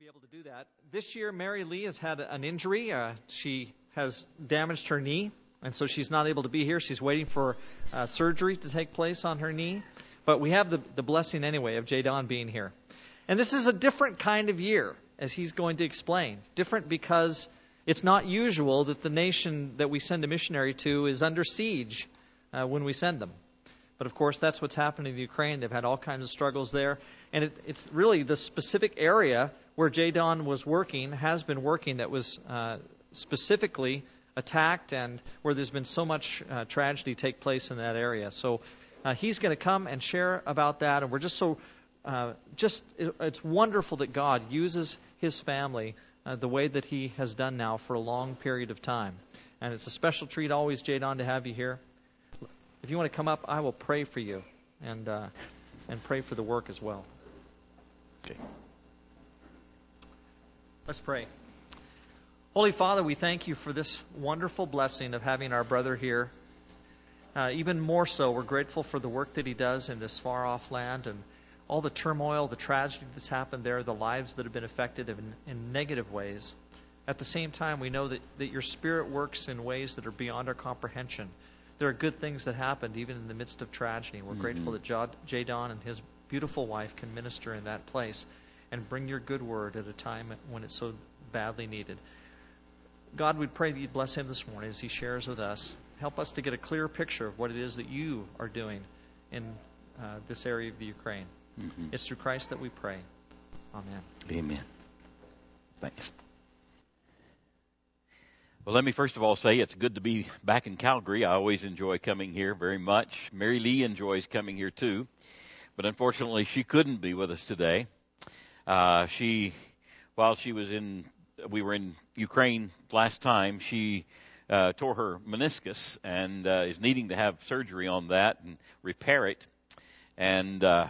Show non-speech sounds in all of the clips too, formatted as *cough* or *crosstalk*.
be able to do that. This year, Mary Lee has had an injury. Uh, she has damaged her knee, and so she's not able to be here. She's waiting for uh, surgery to take place on her knee. But we have the, the blessing anyway of Jay Don being here. And this is a different kind of year, as he's going to explain. Different because it's not usual that the nation that we send a missionary to is under siege uh, when we send them. But of course, that's what's happening in Ukraine. They've had all kinds of struggles there. And it, it's really the specific area where J. Don was working, has been working, that was uh, specifically attacked and where there's been so much uh, tragedy take place in that area. So uh, he's going to come and share about that. And we're just so, uh, just, it, it's wonderful that God uses his family uh, the way that he has done now for a long period of time. And it's a special treat always, J. Don, to have you here. If you want to come up, I will pray for you and uh, and pray for the work as well. Okay. Let's pray. Holy Father, we thank you for this wonderful blessing of having our brother here. Uh, even more so, we're grateful for the work that he does in this far off land and all the turmoil, the tragedy that's happened there, the lives that have been affected in, in negative ways. At the same time, we know that, that your Spirit works in ways that are beyond our comprehension there are good things that happened even in the midst of tragedy. We're mm-hmm. grateful that J. Don and his beautiful wife can minister in that place and bring your good word at a time when it's so badly needed. God, we pray that you bless him this morning as he shares with us. Help us to get a clear picture of what it is that you are doing in uh, this area of the Ukraine. Mm-hmm. It's through Christ that we pray. Amen. Amen. Thanks. Well, let me first of all say it's good to be back in Calgary. I always enjoy coming here very much. Mary Lee enjoys coming here too, but unfortunately she couldn't be with us today. Uh, she, while she was in, we were in Ukraine last time, she uh, tore her meniscus and uh, is needing to have surgery on that and repair it. And uh,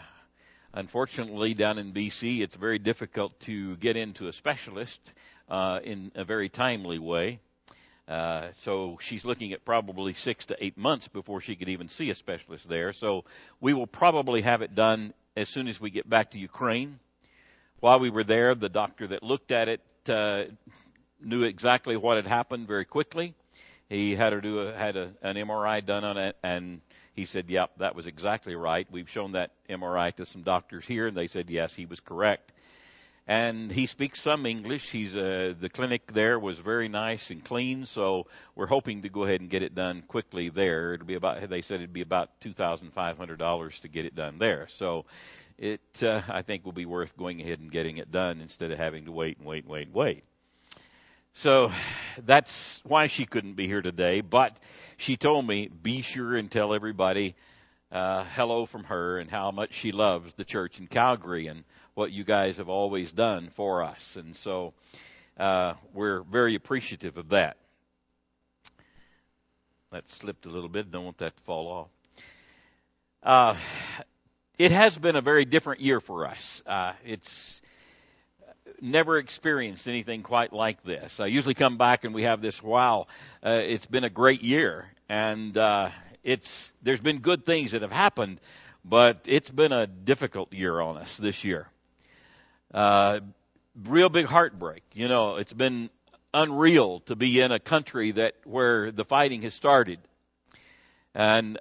unfortunately, down in BC, it's very difficult to get into a specialist uh, in a very timely way. Uh, so she's looking at probably six to eight months before she could even see a specialist there. So we will probably have it done as soon as we get back to Ukraine. While we were there, the doctor that looked at it uh, knew exactly what had happened very quickly. He had her do a, had a, an MRI done on it, and he said, "Yep, that was exactly right." We've shown that MRI to some doctors here, and they said, "Yes, he was correct." and he speaks some English. He's uh, the clinic there was very nice and clean, so we're hoping to go ahead and get it done quickly there. It'll be about they said it'd be about two thousand five hundred dollars to get it done there. So it uh, I think will be worth going ahead and getting it done instead of having to wait and wait and wait and wait. So that's why she couldn't be here today. But she told me be sure and tell everybody uh, hello from her and how much she loves the church in Calgary and what you guys have always done for us. And so uh, we're very appreciative of that. That slipped a little bit. Don't want that to fall off. Uh, it has been a very different year for us. Uh, it's never experienced anything quite like this. I usually come back and we have this, wow, uh, it's been a great year. And, uh, it's, there's been good things that have happened, but it's been a difficult year on us this year. Uh, real big heartbreak. You know, it's been unreal to be in a country that where the fighting has started. And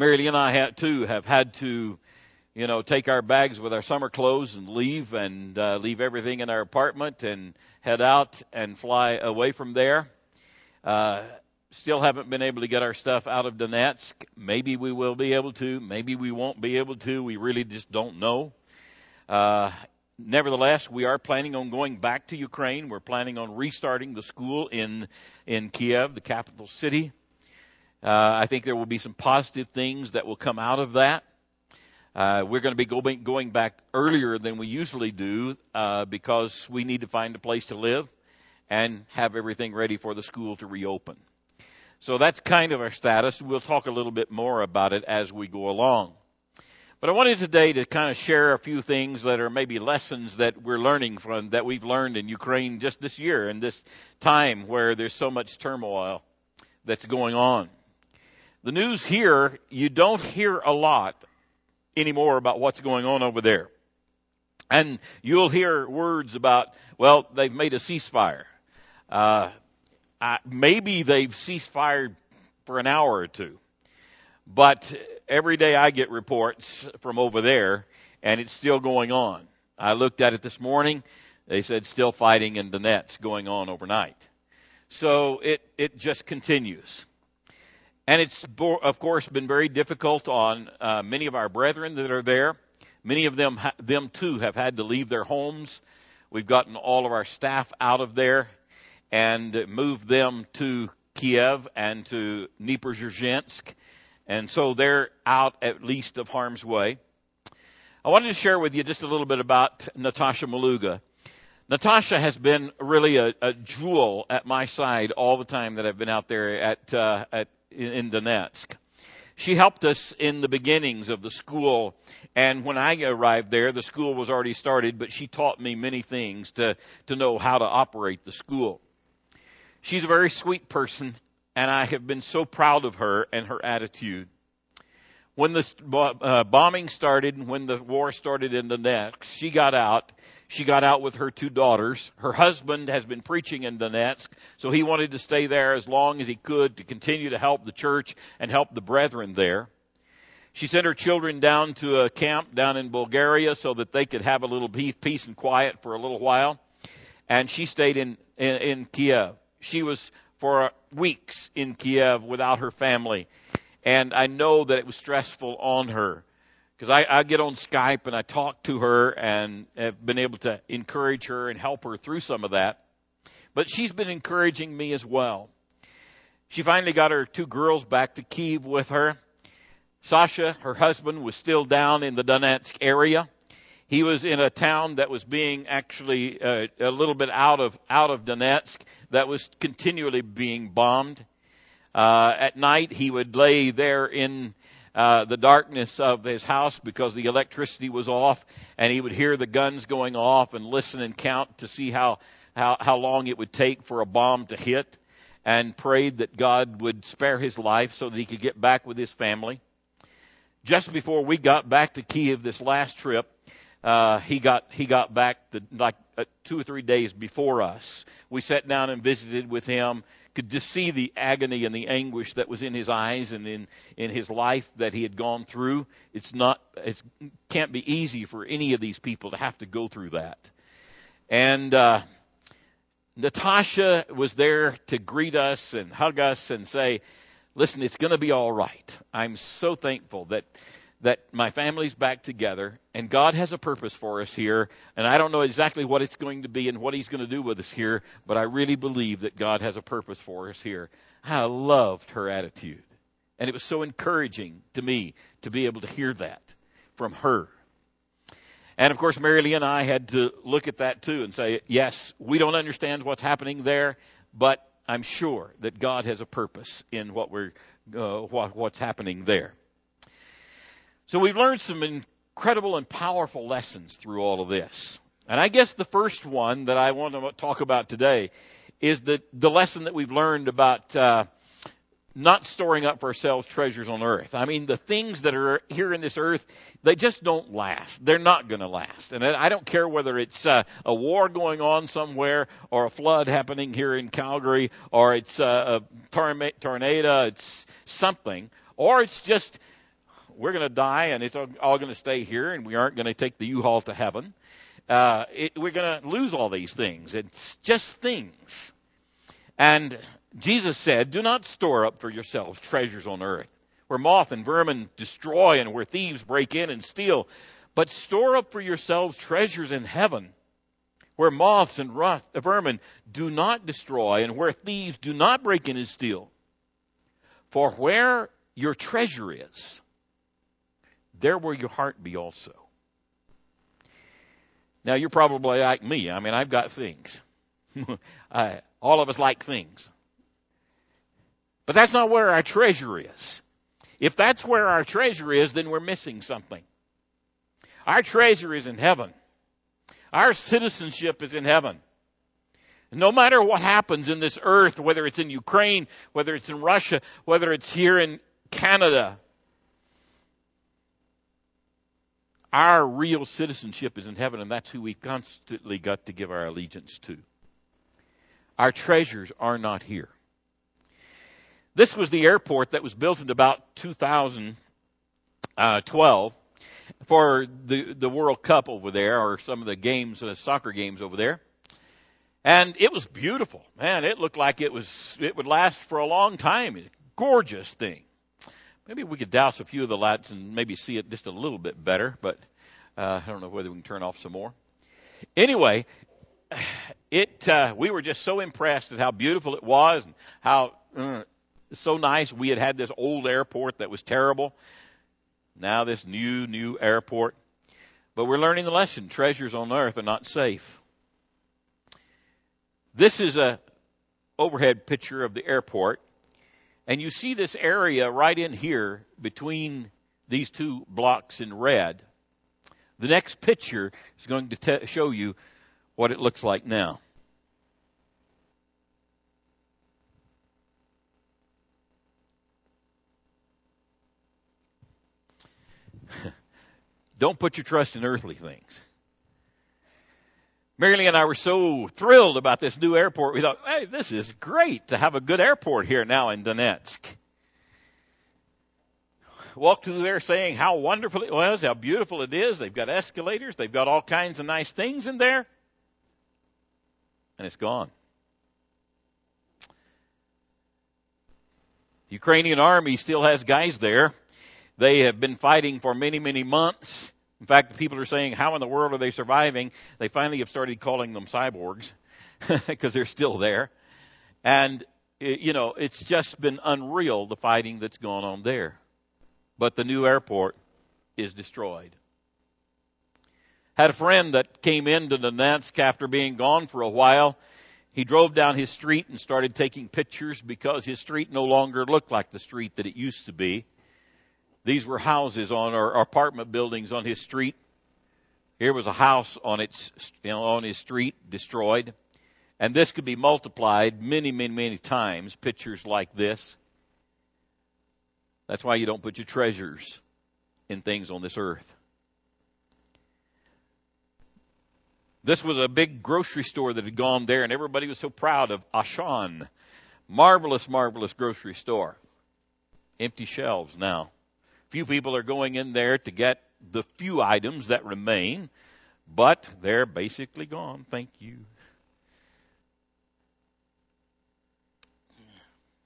Mary Lee and I have, too have had to, you know, take our bags with our summer clothes and leave and uh, leave everything in our apartment and head out and fly away from there. Uh, still haven't been able to get our stuff out of Donetsk. Maybe we will be able to. Maybe we won't be able to. We really just don't know. Uh, nevertheless, we are planning on going back to Ukraine. We're planning on restarting the school in in Kiev, the capital city. Uh, I think there will be some positive things that will come out of that. Uh, we're going to be going, going back earlier than we usually do uh, because we need to find a place to live and have everything ready for the school to reopen. So that's kind of our status. We'll talk a little bit more about it as we go along. But I wanted today to kind of share a few things that are maybe lessons that we're learning from, that we've learned in Ukraine just this year and this time where there's so much turmoil that's going on. The news here, you don't hear a lot anymore about what's going on over there. And you'll hear words about, well, they've made a ceasefire. Uh, I, maybe they've ceased fire for an hour or two. But every day I get reports from over there, and it's still going on. I looked at it this morning. They said still fighting in Donetsk going on overnight. So it, it just continues. And it's, of course, been very difficult on uh, many of our brethren that are there. Many of them, them too, have had to leave their homes. We've gotten all of our staff out of there and moved them to Kiev and to Dnipro-Dzerzhinsk. And so they're out at least of harm's way. I wanted to share with you just a little bit about Natasha Maluga. Natasha has been really a, a jewel at my side all the time that I've been out there at, uh, at in Donetsk. She helped us in the beginnings of the school, and when I arrived there, the school was already started, but she taught me many things to, to know how to operate the school. She's a very sweet person, and I have been so proud of her and her attitude. When the uh, bombing started, when the war started in Donetsk, she got out she got out with her two daughters. Her husband has been preaching in Donetsk, so he wanted to stay there as long as he could to continue to help the church and help the brethren there. She sent her children down to a camp down in Bulgaria so that they could have a little peace and quiet for a little while. And she stayed in, in, in Kiev. She was for weeks in Kiev without her family. And I know that it was stressful on her because I, I get on Skype and I talk to her and have been able to encourage her and help her through some of that. But she's been encouraging me as well. She finally got her two girls back to Kiev with her. Sasha, her husband, was still down in the Donetsk area. He was in a town that was being actually uh, a little bit out of out of Donetsk that was continually being bombed. Uh, at night, he would lay there in uh, the darkness of his house because the electricity was off, and he would hear the guns going off and listen and count to see how how, how long it would take for a bomb to hit, and prayed that God would spare his life so that he could get back with his family. Just before we got back to Kiev this last trip, uh, he got he got back the, like uh, two or three days before us. We sat down and visited with him could just see the agony and the anguish that was in his eyes and in, in his life that he had gone through. It's not, it can't be easy for any of these people to have to go through that. And, uh, Natasha was there to greet us and hug us and say, listen, it's going to be all right. I'm so thankful that that my family's back together and God has a purpose for us here. And I don't know exactly what it's going to be and what He's going to do with us here, but I really believe that God has a purpose for us here. I loved her attitude. And it was so encouraging to me to be able to hear that from her. And of course, Mary Lee and I had to look at that too and say, yes, we don't understand what's happening there, but I'm sure that God has a purpose in what we're, uh, what, what's happening there. So we've learned some incredible and powerful lessons through all of this. And I guess the first one that I want to talk about today is the, the lesson that we've learned about uh, not storing up for ourselves treasures on earth. I mean, the things that are here in this earth, they just don't last. They're not going to last. And I don't care whether it's uh, a war going on somewhere or a flood happening here in Calgary or it's uh, a tornado, it's something, or it's just we're going to die and it's all going to stay here and we aren't going to take the U-Haul to heaven. Uh, it, we're going to lose all these things. It's just things. And Jesus said, do not store up for yourselves treasures on earth where moth and vermin destroy and where thieves break in and steal, but store up for yourselves treasures in heaven where moths and rust, vermin do not destroy and where thieves do not break in and steal. For where your treasure is, there will your heart be also. Now you're probably like me. I mean, I've got things. *laughs* I, all of us like things. But that's not where our treasure is. If that's where our treasure is, then we're missing something. Our treasure is in heaven. Our citizenship is in heaven. No matter what happens in this earth, whether it's in Ukraine, whether it's in Russia, whether it's here in Canada, Our real citizenship is in heaven, and that's who we constantly got to give our allegiance to. Our treasures are not here. This was the airport that was built in about 2012 for the, the World Cup over there, or some of the games, uh, soccer games over there. And it was beautiful. Man, it looked like it was, it would last for a long time. Gorgeous thing. Maybe we could douse a few of the lights and maybe see it just a little bit better, but uh, I don't know whether we can turn off some more. Anyway, it uh, we were just so impressed at how beautiful it was and how uh, so nice. We had had this old airport that was terrible. Now this new new airport, but we're learning the lesson: treasures on earth are not safe. This is a overhead picture of the airport. And you see this area right in here between these two blocks in red. The next picture is going to te- show you what it looks like now. *laughs* Don't put your trust in earthly things. Mary and I were so thrilled about this new airport. We thought, hey, this is great to have a good airport here now in Donetsk. Walked through there saying how wonderful it was, how beautiful it is. They've got escalators. They've got all kinds of nice things in there. And it's gone. The Ukrainian army still has guys there. They have been fighting for many, many months. In fact, the people are saying, how in the world are they surviving? They finally have started calling them cyborgs *laughs* because they're still there. And, eh, you know, it's just been unreal, the fighting that's gone on there. But the new airport is destroyed. Had a friend that came into Donetsk after being gone for a while. He drove down his street and started taking pictures because his street no longer looked like the street that it used to be. These were houses on or apartment buildings on his street. Here was a house on its you know, on his street destroyed. And this could be multiplied many, many, many times, pictures like this. That's why you don't put your treasures in things on this earth. This was a big grocery store that had gone there, and everybody was so proud of Auchan. Marvelous, marvelous grocery store. Empty shelves now. Few people are going in there to get the few items that remain, but they're basically gone. Thank you.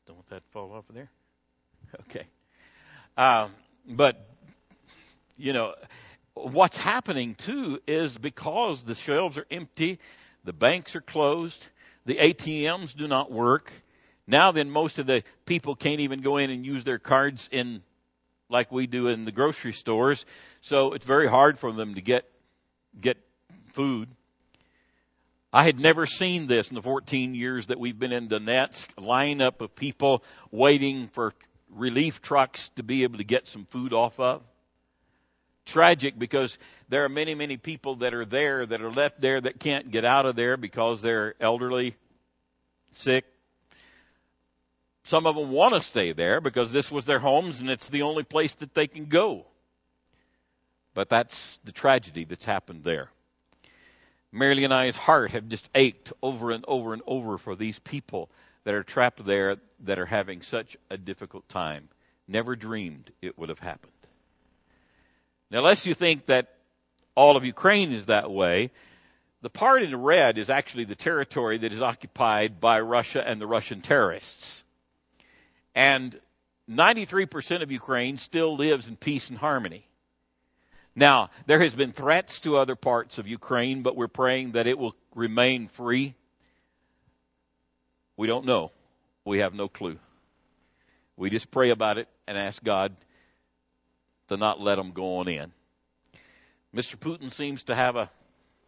Don't want that to fall off of there. Okay. Um, but, you know, what's happening too is because the shelves are empty, the banks are closed, the ATMs do not work. Now then most of the people can't even go in and use their cards in like we do in the grocery stores. So it's very hard for them to get get food. I had never seen this in the 14 years that we've been in Donetsk, lineup of people waiting for relief trucks to be able to get some food off of. Tragic because there are many, many people that are there that are left there that can't get out of there because they're elderly, sick, some of them want to stay there because this was their homes and it's the only place that they can go. But that's the tragedy that's happened there. Mary and I's heart have just ached over and over and over for these people that are trapped there that are having such a difficult time. Never dreamed it would have happened. Now, lest you think that all of Ukraine is that way, the part in red is actually the territory that is occupied by Russia and the Russian terrorists. And 93% of Ukraine still lives in peace and harmony. Now, there has been threats to other parts of Ukraine, but we're praying that it will remain free. We don't know. We have no clue. We just pray about it and ask God to not let them go on in. Mr. Putin seems to have a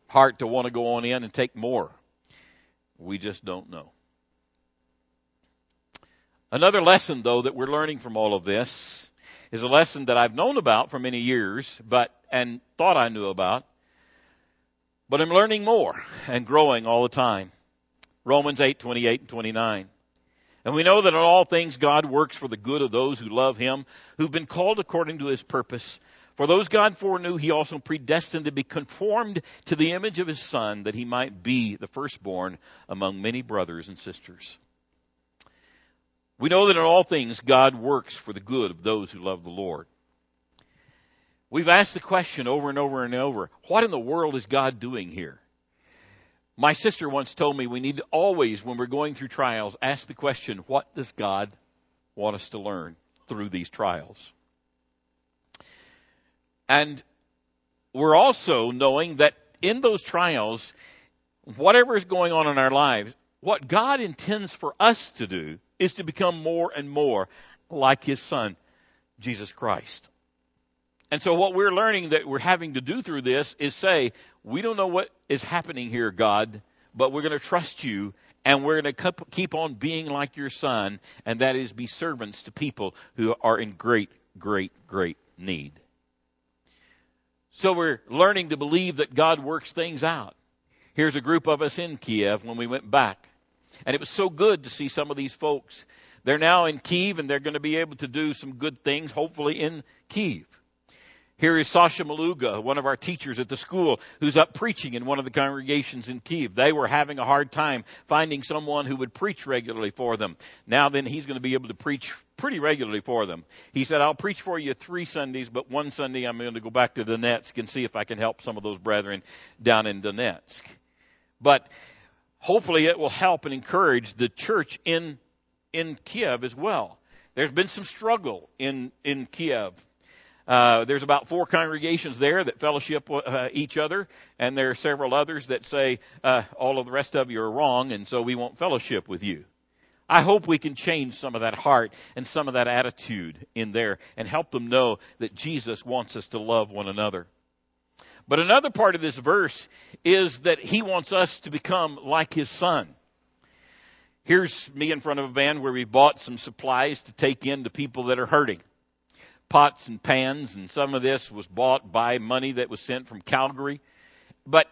heart to want to go on in and take more. We just don't know. Another lesson, though, that we're learning from all of this is a lesson that I've known about for many years, but and thought I knew about, but I'm learning more and growing all the time. Romans 8, 28 and 29. And we know that in all things God works for the good of those who love Him, who've been called according to His purpose. For those God foreknew, he also predestined to be conformed to the image of his son, that he might be the firstborn among many brothers and sisters. We know that in all things God works for the good of those who love the Lord. We've asked the question over and over and over, what in the world is God doing here? My sister once told me we need to always, when we're going through trials, ask the question, what does God want us to learn through these trials? And we're also knowing that in those trials, whatever is going on in our lives, what God intends for us to do is to become more and more like His Son, Jesus Christ. And so what we're learning that we're having to do through this is say, we don't know what is happening here, God, but we're going to trust you and we're going to keep on being like your son, and that is be servants to people who are in great, great, great need. So we're learning to believe that God works things out. Here's a group of us in Kiev when we went back. And it was so good to see some of these folks. They're now in Kiev and they're going to be able to do some good things, hopefully in Kiev. Here is Sasha Maluga, one of our teachers at the school, who's up preaching in one of the congregations in Kiev. They were having a hard time finding someone who would preach regularly for them. Now then, he's going to be able to preach pretty regularly for them. He said, I'll preach for you three Sundays, but one Sunday I'm going to go back to Donetsk and see if I can help some of those brethren down in Donetsk. But hopefully it will help and encourage the church in, in Kiev as well. There's been some struggle in, in Kiev uh, there's about four congregations there that fellowship uh, each other, and there are several others that say uh, all of the rest of you are wrong, and so we won't fellowship with you. I hope we can change some of that heart and some of that attitude in there and help them know that Jesus wants us to love one another. But another part of this verse is that he wants us to become like his son. Here's me in front of a van where we bought some supplies to take in to people that are hurting pots and pans, and some of this was bought by money that was sent from Calgary. But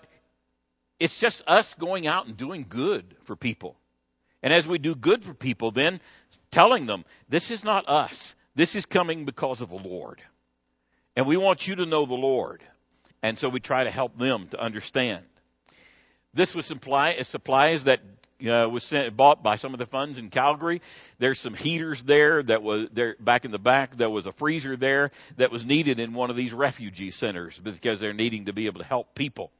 it's just us going out and doing good for people. And as we do good for people, then telling them, this is not us. This is coming because of the Lord. And we want you to know the Lord. And so we try to help them to understand. This was supply, supplies that uh, was sent, bought by some of the funds in Calgary. There's some heaters there that was there back in the back. There was a freezer there that was needed in one of these refugee centers because they're needing to be able to help people.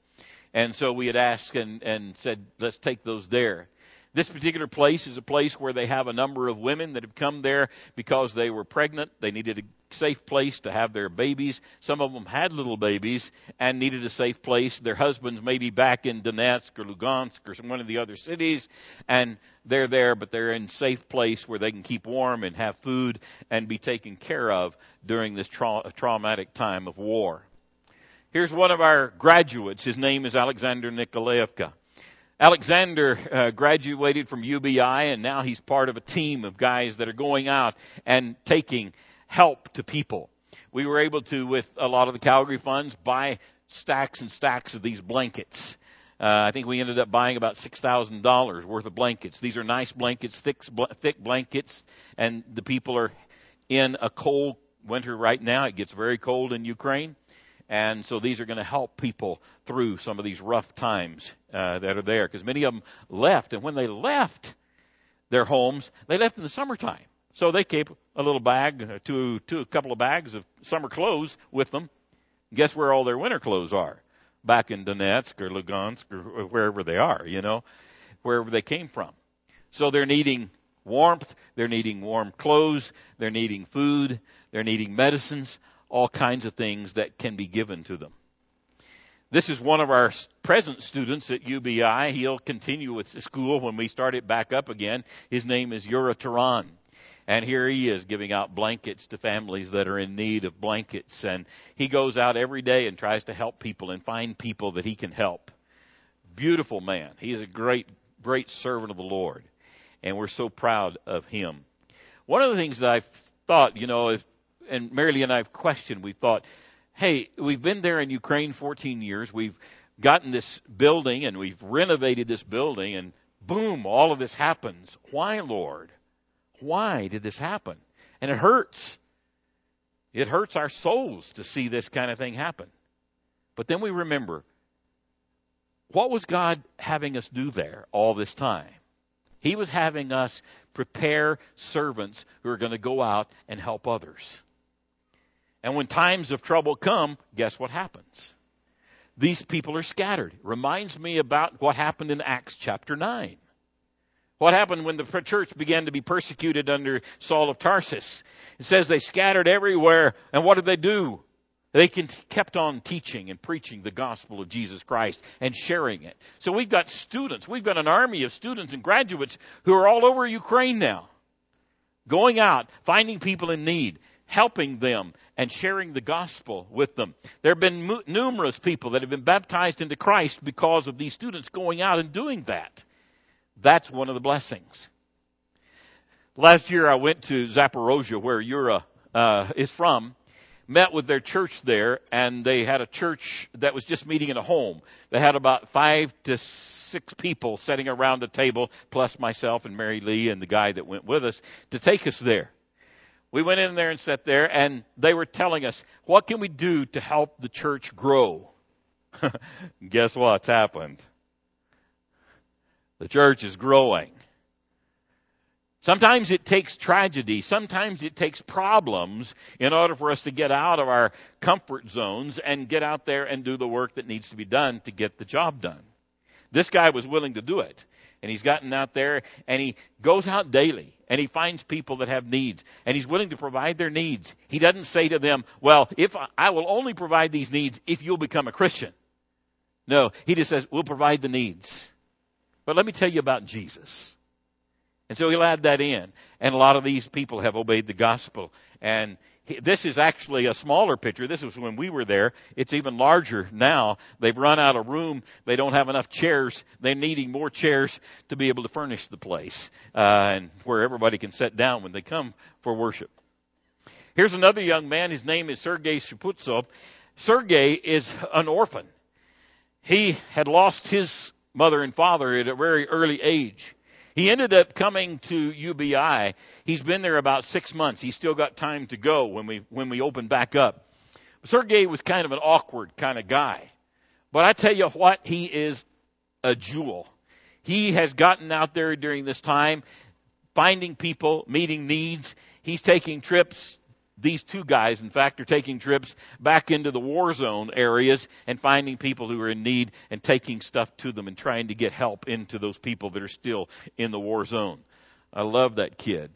And so we had asked and, and said, let's take those there. This particular place is a place where they have a number of women that have come there because they were pregnant. They needed safe place to have their babies. Some of them had little babies and needed a safe place. Their husbands may be back in Donetsk or Lugansk or one of the other cities and they're there, but they're in safe place where they can keep warm and have food and be taken care of during this tra- traumatic time of war. Here's one of our graduates. His name is Alexander Nikolaevka. Alexander uh, graduated from UBI and now he's part of a team of guys that are going out and taking help to people. We were able to, with a lot of the Calgary funds, buy stacks and stacks of these blankets. Uh, I think we ended up buying about six thousand dollars worth of blankets. These are nice blankets, thick, thick blankets, and the people are in a cold winter right now. It gets very cold in Ukraine, and so these are going to help people through some of these rough times uh, that are there. Because many of them left, and when they left their homes, they left in the summertime. So they keep a little bag uh, to to a couple of bags of summer clothes with them. Guess where all their winter clothes are? Back in Donetsk or Lugansk or wherever they are, you know, wherever they came from. So they're needing warmth, they're needing warm clothes, they're needing food, they're needing medicines all kinds of things that can be given to them. This is one of our present students at UBI. He'll continue with school when we start it back up again. His name is Yura Turan. And here he is giving out blankets to families that are in need of blankets. And he goes out every day and tries to help people and find people that he can help. Beautiful man. He is a great, great servant of the Lord. And we're so proud of him. One of the things that I've thought, you know, if and Mary Lee and I have questioned. We thought, hey, we've been there in Ukraine 14 years. We've gotten this building and we've renovated this building and boom, all of this happens. Why, Lord? Why did this happen? And it hurts. It hurts our souls to see this kind of thing happen. But then we remember what was God having us do there all this time? He was having us prepare servants who are going to go out and help others. And when times of trouble come, guess what happens? These people are scattered. Reminds me about what happened in Acts chapter 9. What happened when the church began to be persecuted under Saul of Tarsus? It says they scattered everywhere, and what did they do? They kept on teaching and preaching the gospel of Jesus Christ and sharing it. So we've got students, we've got an army of students and graduates who are all over Ukraine now, going out, finding people in need, helping them and sharing the gospel with them. There have been numerous people that have been baptized into Christ because of these students going out and doing that. That's one of the blessings. Last year I went to Zaporozhye where Yura uh, is from, met with their church there, and they had a church that was just meeting in a home. They had about five to six people sitting around a table, plus myself and Mary Lee and the guy that went with us, to take us there. We went in there and sat there, and they were telling us, what can we do to help the church grow? *laughs* Guess what's happened? The church is growing. Sometimes it takes tragedy. Sometimes it takes problems in order for us to get out of our comfort zones and get out there and do the work that needs to be done to get the job done. This guy was willing to do it. And he's gotten out there and he goes out daily and he finds people that have needs and he's willing to provide their needs. He doesn't say to them, well, if I, I will only provide these needs if you'll become a Christian. No, he just says, we'll provide the needs. But let me tell you about Jesus. And so he'll add that in. And a lot of these people have obeyed the gospel. And this is actually a smaller picture. This was when we were there. It's even larger now. They've run out of room. They don't have enough chairs. They're needing more chairs to be able to furnish the place uh, and where everybody can sit down when they come for worship. Here's another young man. His name is Sergei Shaputsov. Sergei is an orphan. He had lost his mother and father at a very early age. He ended up coming to UBI. He's been there about six months. He's still got time to go when we when we open back up. Sergey was kind of an awkward kind of guy, but I tell you what, he is a jewel. He has gotten out there during this time, finding people, meeting needs. He's taking trips these two guys, in fact, are taking trips back into the war zone areas and finding people who are in need and taking stuff to them and trying to get help into those people that are still in the war zone. I love that kid.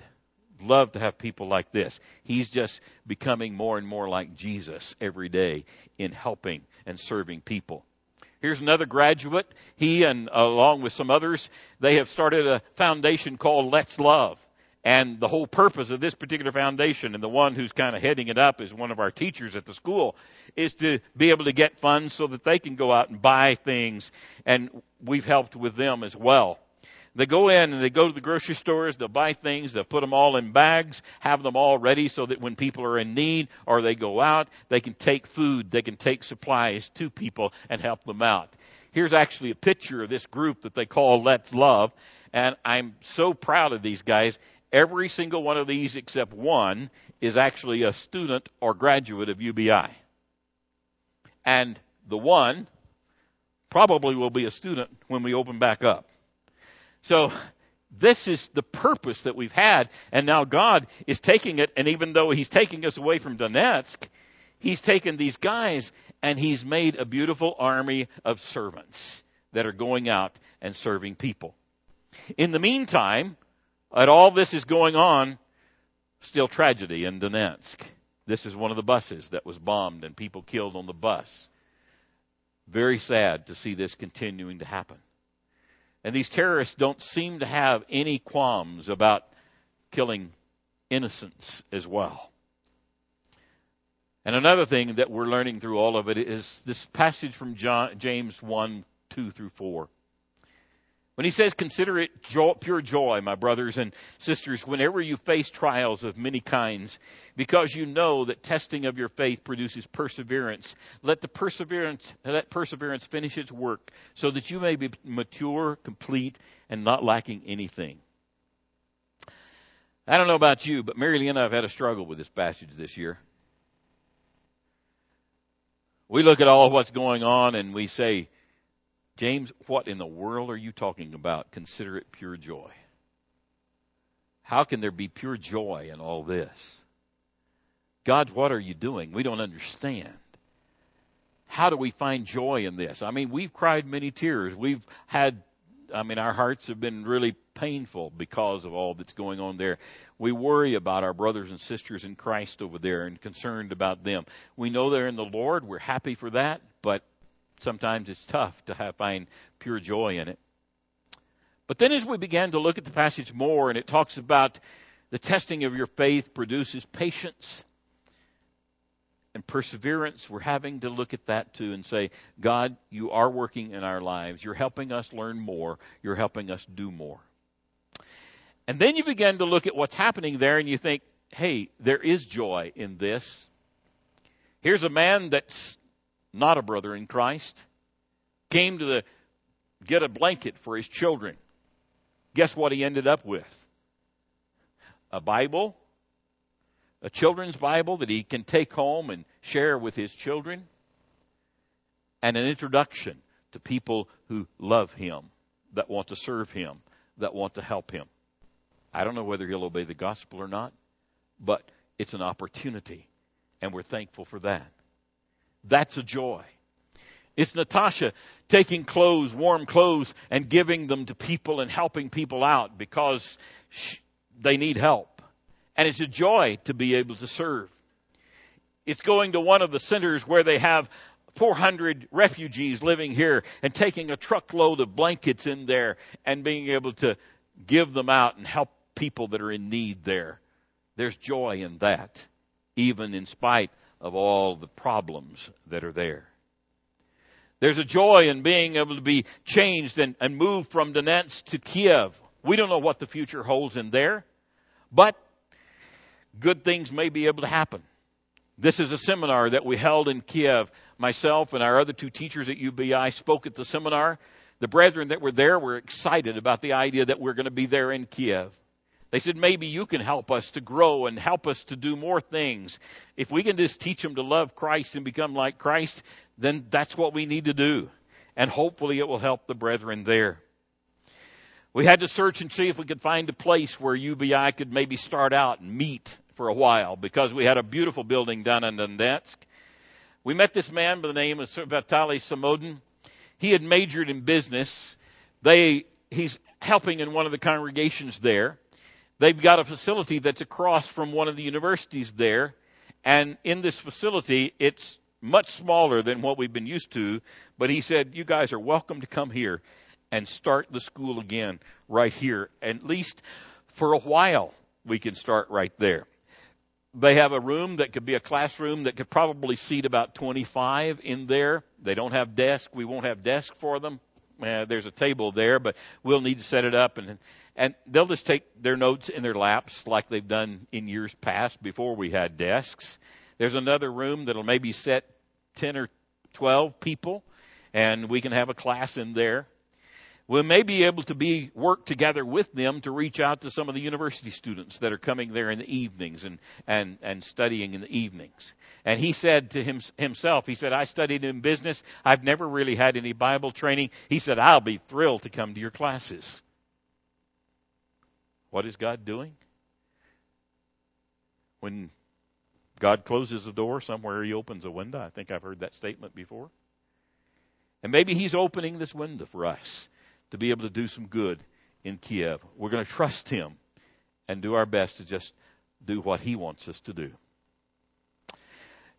Love to have people like this. He's just becoming more and more like Jesus every day in helping and serving people. Here's another graduate. He and along with some others, they have started a foundation called Let's Love. And the whole purpose of this particular foundation, and the one who's kind of heading it up is one of our teachers at the school, is to be able to get funds so that they can go out and buy things. And we've helped with them as well. They go in and they go to the grocery stores, they'll buy things, they'll put them all in bags, have them all ready so that when people are in need or they go out, they can take food, they can take supplies to people and help them out. Here's actually a picture of this group that they call Let's Love. And I'm so proud of these guys. Every single one of these except one is actually a student or graduate of UBI. And the one probably will be a student when we open back up. So this is the purpose that we've had, and now God is taking it, and even though He's taking us away from Donetsk, He's taken these guys and He's made a beautiful army of servants that are going out and serving people. In the meantime, and all this is going on, still tragedy in Donetsk. This is one of the buses that was bombed and people killed on the bus. Very sad to see this continuing to happen. And these terrorists don't seem to have any qualms about killing innocents as well. And another thing that we're learning through all of it is this passage from John, James 1 2 through 4. When he says, consider it joy, pure joy, my brothers and sisters, whenever you face trials of many kinds, because you know that testing of your faith produces perseverance. Let the perseverance, let perseverance finish its work so that you may be mature, complete, and not lacking anything. I don't know about you, but Mary Lee and I have had a struggle with this passage this year. We look at all what's going on and we say, James, what in the world are you talking about? Consider it pure joy. How can there be pure joy in all this? God, what are you doing? We don't understand. How do we find joy in this? I mean, we've cried many tears. We've had, I mean, our hearts have been really painful because of all that's going on there. We worry about our brothers and sisters in Christ over there and concerned about them. We know they're in the Lord. We're happy for that, but sometimes it's tough to have, find pure joy in it. But then as we began to look at the passage more, and it talks about the testing of your faith produces patience and perseverance, we're having to look at that too and say, God, you are working in our lives. You're helping us learn more. You're helping us do more. And then you begin to look at what's happening there and you think, hey, there is joy in this. Here's a man that's not a brother in Christ, came to the, get a blanket for his children. Guess what he ended up with? A Bible, a children's Bible that he can take home and share with his children, and an introduction to people who love him, that want to serve him, that want to help him. I don't know whether he'll obey the gospel or not, but it's an opportunity, and we're thankful for that. That's a joy. It's Natasha taking clothes, warm clothes, and giving them to people and helping people out because she, they need help. And it's a joy to be able to serve. It's going to one of the centers where they have 400 refugees living here and taking a truckload of blankets in there and being able to give them out and help people that are in need there. There's joy in that, even in spite of all the problems that are there. There's a joy in being able to be changed and, and moved from Donetsk to Kiev. We don't know what the future holds in there, but good things may be able to happen. This is a seminar that we held in Kiev. Myself and our other two teachers at UBI spoke at the seminar. The brethren that were there were excited about the idea that we're going to be there in Kiev. They said, maybe you can help us to grow and help us to do more things. If we can just teach them to love Christ and become like Christ, then that's what we need to do. And hopefully it will help the brethren there. We had to search and see if we could find a place where UBI could maybe start out and meet for a while because we had a beautiful building down in Donetsk. We met this man by the name of Vitaly Samodin. He had majored in business. They, he's helping in one of the congregations there. They've got a facility that's across from one of the universities there. And in this facility, it's much smaller than what we've been used to. But he said, you guys are welcome to come here and start the school again right here. At least for a while, we can start right there. They have a room that could be a classroom that could probably seat about 25 in there. They don't have desks. We won't have desks for them. Uh, there's a table there, but we'll need to set it up and and they'll just take their notes in their laps like they've done in years past before we had desks. There's another room that'll maybe set 10 or 12 people and we can have a class in there. We may be able to be work together with them to reach out to some of the university students that are coming there in the evenings and and and studying in the evenings. And he said to him, himself, he said, "I studied in business. I've never really had any Bible training." He said, "I'll be thrilled to come to your classes." What is God doing? When God closes a door, somewhere He opens a window. I think I've heard that statement before. And maybe He's opening this window for us to be able to do some good in Kiev. We're going to trust Him and do our best to just do what He wants us to do.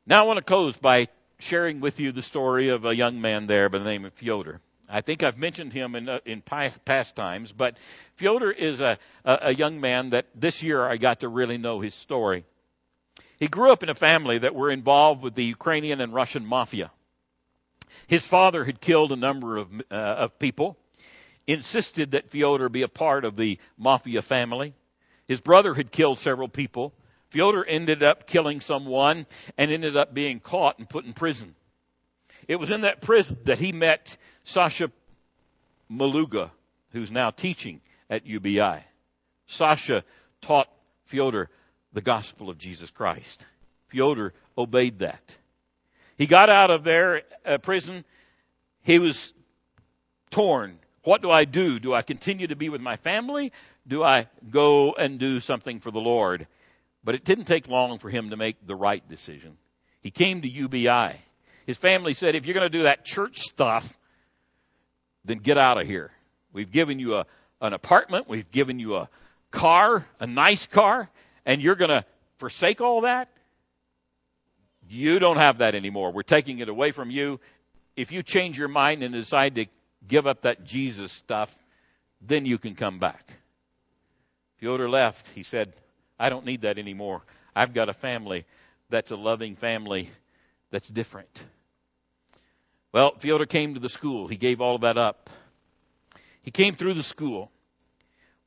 Now I want to close by sharing with you the story of a young man there by the name of Fyodor. I think I've mentioned him in, uh, in past times, but Fyodor is a, a, a young man that this year I got to really know his story. He grew up in a family that were involved with the Ukrainian and Russian mafia. His father had killed a number of, uh, of people, insisted that Fyodor be a part of the mafia family. His brother had killed several people. Fyodor ended up killing someone and ended up being caught and put in prison. It was in that prison that he met Sasha Maluga, who's now teaching at UBI. Sasha taught Fyodor the gospel of Jesus Christ. Fyodor obeyed that. He got out of there uh, prison. He was torn. What do I do? Do I continue to be with my family? Do I go and do something for the Lord? But it didn't take long for him to make the right decision. He came to UBI. His family said, if you're going to do that church stuff, then get out of here. We've given you a, an apartment. We've given you a car, a nice car, and you're going to forsake all that? You don't have that anymore. We're taking it away from you. If you change your mind and decide to give up that Jesus stuff, then you can come back. Fyodor left. He said, I don't need that anymore. I've got a family that's a loving family that's different. Well, Fyodor came to the school. He gave all of that up. He came through the school.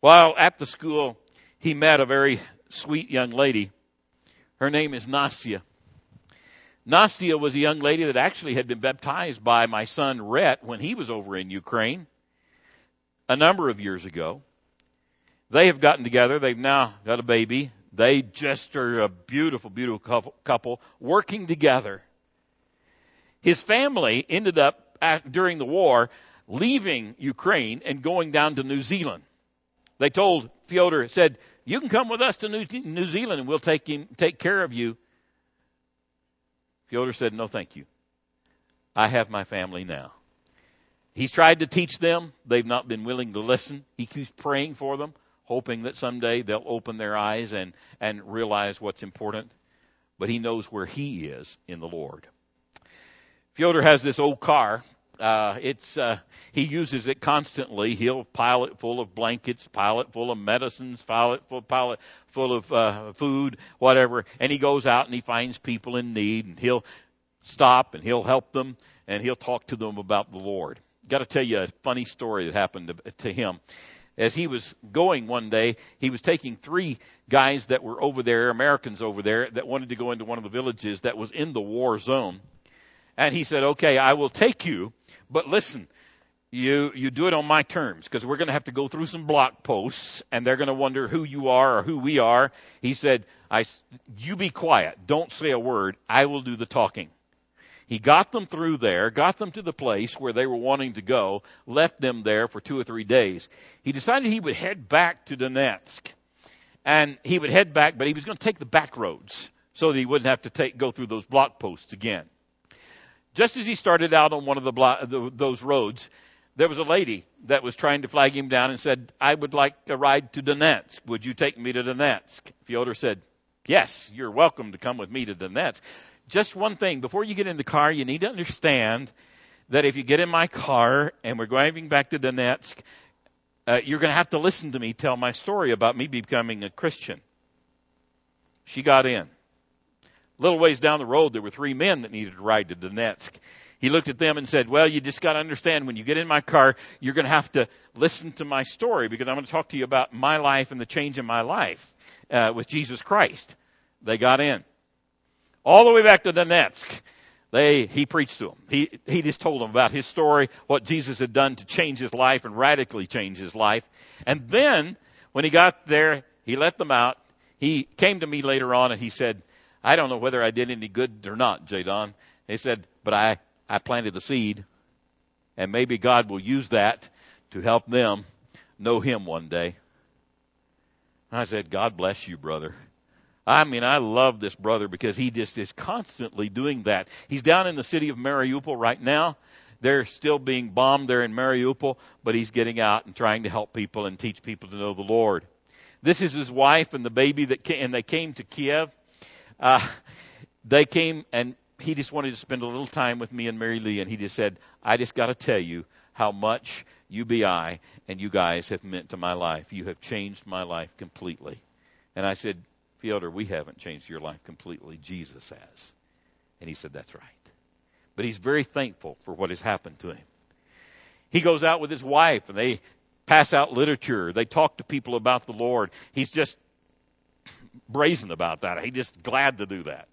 While at the school, he met a very sweet young lady. Her name is Nastia. Nastia was a young lady that actually had been baptized by my son Rhett when he was over in Ukraine a number of years ago. They have gotten together. They've now got a baby. They just are a beautiful, beautiful couple working together. His family ended up at, during the war leaving Ukraine and going down to New Zealand. They told Fyodor, said, you can come with us to New, New Zealand and we'll take him, take care of you. Fyodor said, no thank you. I have my family now. He's tried to teach them. They've not been willing to listen. He keeps praying for them hoping that someday they'll open their eyes and, and realize what's important. But he knows where he is in the Lord. Fyodor has this old car. Uh, it's, uh, he uses it constantly. He'll pile it full of blankets, pile it full of medicines, pile it full, pile it full of uh, food, whatever. And he goes out and he finds people in need, and he'll stop and he'll help them, and he'll talk to them about the Lord. Got to tell you a funny story that happened to, to him as he was going one day, he was taking three guys that were over there, Americans over there, that wanted to go into one of the villages that was in the war zone. And he said, okay, I will take you, but listen, you, you do it on my terms, because we're going to have to go through some block posts, and they're going to wonder who you are or who we are. He said, I, you be quiet. Don't say a word. I will do the talking. He got them through there, got them to the place where they were wanting to go, left them there for two or three days. He decided he would head back to Donetsk. And he would head back, but he was going to take the back roads so that he wouldn't have to take, go through those block posts again. Just as he started out on one of the block, those roads, there was a lady that was trying to flag him down and said, I would like a ride to Donetsk. Would you take me to Donetsk? Fyodor said, Yes, you're welcome to come with me to Donetsk just one thing. Before you get in the car, you need to understand that if you get in my car and we're driving back to Donetsk, uh, you're going to have to listen to me tell my story about me becoming a Christian. She got in. A little ways down the road, there were three men that needed to ride to Donetsk. He looked at them and said, Well, you just got to understand when you get in my car, you're going to have to listen to my story because I'm going to talk to you about my life and the change in my life uh, with Jesus Christ. They got in all the way back to Donetsk. They, he preached to them. He, he just told them about his story, what Jesus had done to change his life and radically change his life. And then, when he got there, he let them out. He came to me later on and he said, I don't know whether I did any good or not, Jadon. He said, but I, I planted the seed and maybe God will use that to help them know him one day. I said, God bless you, brother. I mean, I love this brother because he just is constantly doing that. He's down in the city of Mariupol right now. They're still being bombed there in Mariupol, but he's getting out and trying to help people and teach people to know the Lord. This is his wife and the baby that came, and they came to Kiev. Uh, they came and he just wanted to spend a little time with me and Mary Lee, and he just said, I just got to tell you how much UBI and you guys have meant to my life. You have changed my life completely. And I said, Fyodor, we haven't changed your life completely. Jesus has. And he said, That's right. But he's very thankful for what has happened to him. He goes out with his wife and they pass out literature. They talk to people about the Lord. He's just brazen about that. He's just glad to do that.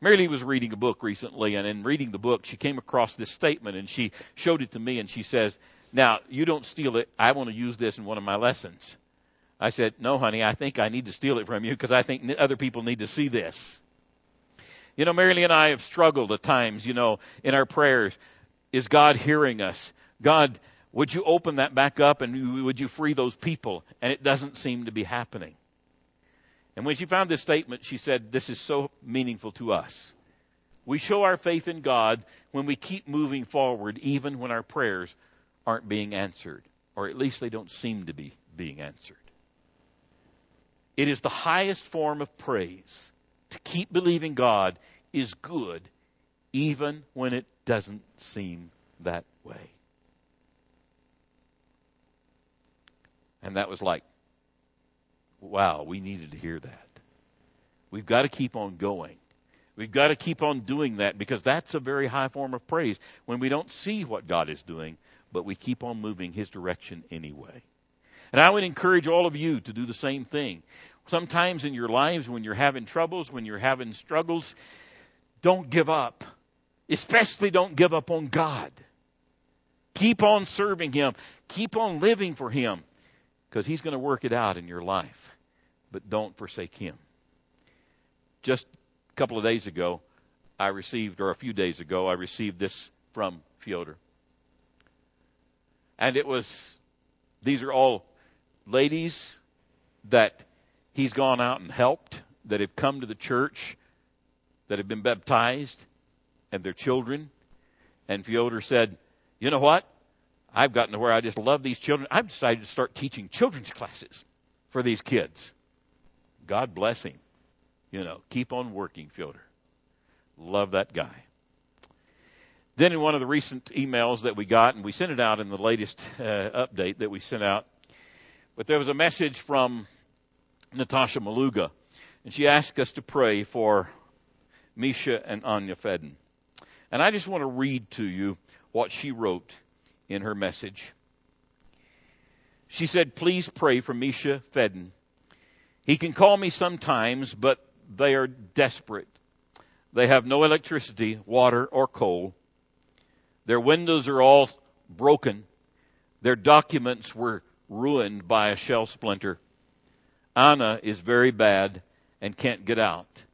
Mary Lee was reading a book recently, and in reading the book, she came across this statement and she showed it to me and she says, Now, you don't steal it. I want to use this in one of my lessons. I said, No, honey, I think I need to steal it from you because I think other people need to see this. You know, Mary Lee and I have struggled at times, you know, in our prayers. Is God hearing us? God, would you open that back up and would you free those people? And it doesn't seem to be happening. And when she found this statement, she said, This is so meaningful to us. We show our faith in God when we keep moving forward, even when our prayers aren't being answered, or at least they don't seem to be being answered. It is the highest form of praise. To keep believing God is good, even when it doesn't seem that way. And that was like, wow, we needed to hear that. We've got to keep on going. We've got to keep on doing that because that's a very high form of praise when we don't see what God is doing, but we keep on moving His direction anyway. And I would encourage all of you to do the same thing. Sometimes in your lives, when you're having troubles, when you're having struggles, don't give up. Especially don't give up on God. Keep on serving Him. Keep on living for Him because He's going to work it out in your life. But don't forsake Him. Just a couple of days ago, I received, or a few days ago, I received this from Fyodor. And it was, these are all ladies that he's gone out and helped, that have come to the church, that have been baptized, and their children. And Fyodor said, You know what? I've gotten to where I just love these children. I've decided to start teaching children's classes for these kids. God bless him. You know, keep on working, Fyodor. Love that guy. Then in one of the recent emails that we got, and we sent it out in the latest uh, update that we sent out, but there was a message from Natasha Maluga, and she asked us to pray for Misha and Anya Fedden. And I just want to read to you what she wrote in her message. She said, Please pray for Misha Fedden. He can call me sometimes, but they are desperate. They have no electricity, water, or coal. Their windows are all broken. Their documents were ruined by a shell splinter. Anna is very bad and can't get out.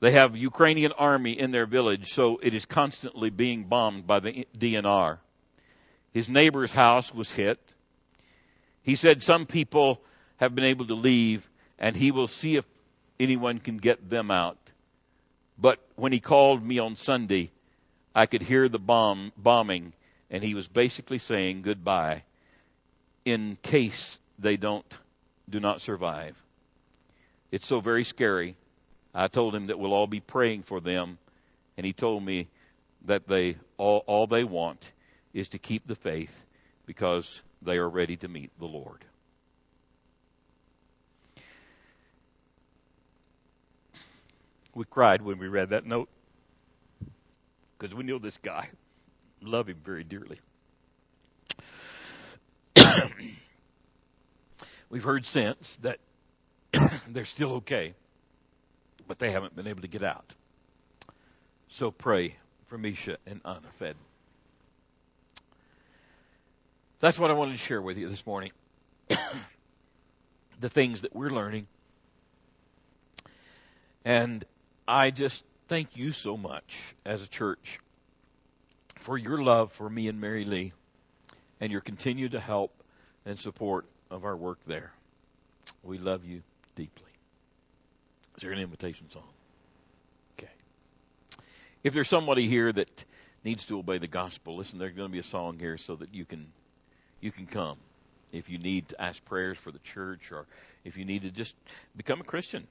They have Ukrainian army in their village, so it is constantly being bombed by the DNR. His neighbor's house was hit. He said some people have been able to leave, and he will see if anyone can get them out. But when he called me on Sunday, I could hear the bomb bombing, and he was basically saying goodbye in case they don't do not survive. It's so very scary. I told him that we'll all be praying for them, and he told me that they all, all they want is to keep the faith because they are ready to meet the Lord. We cried when we read that note because we knew this guy, love him very dearly. *coughs* We've heard since that *coughs* they're still okay, but they haven't been able to get out. So pray for Misha and Anna Fed. That's what I wanted to share with you this morning. *coughs* the things that we're learning. And I just thank you so much as a church for your love for me and Mary Lee and your continued help and support of our work there. We love you deeply. Is there an invitation song? Okay. If there's somebody here that needs to obey the gospel, listen, there's going to be a song here so that you can you can come. If you need to ask prayers for the church or if you need to just become a Christian,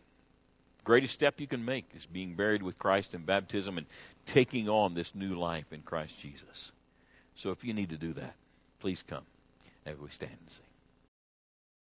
greatest step you can make is being buried with Christ in baptism and taking on this new life in Christ Jesus. So if you need to do that, please come as we stand and sing.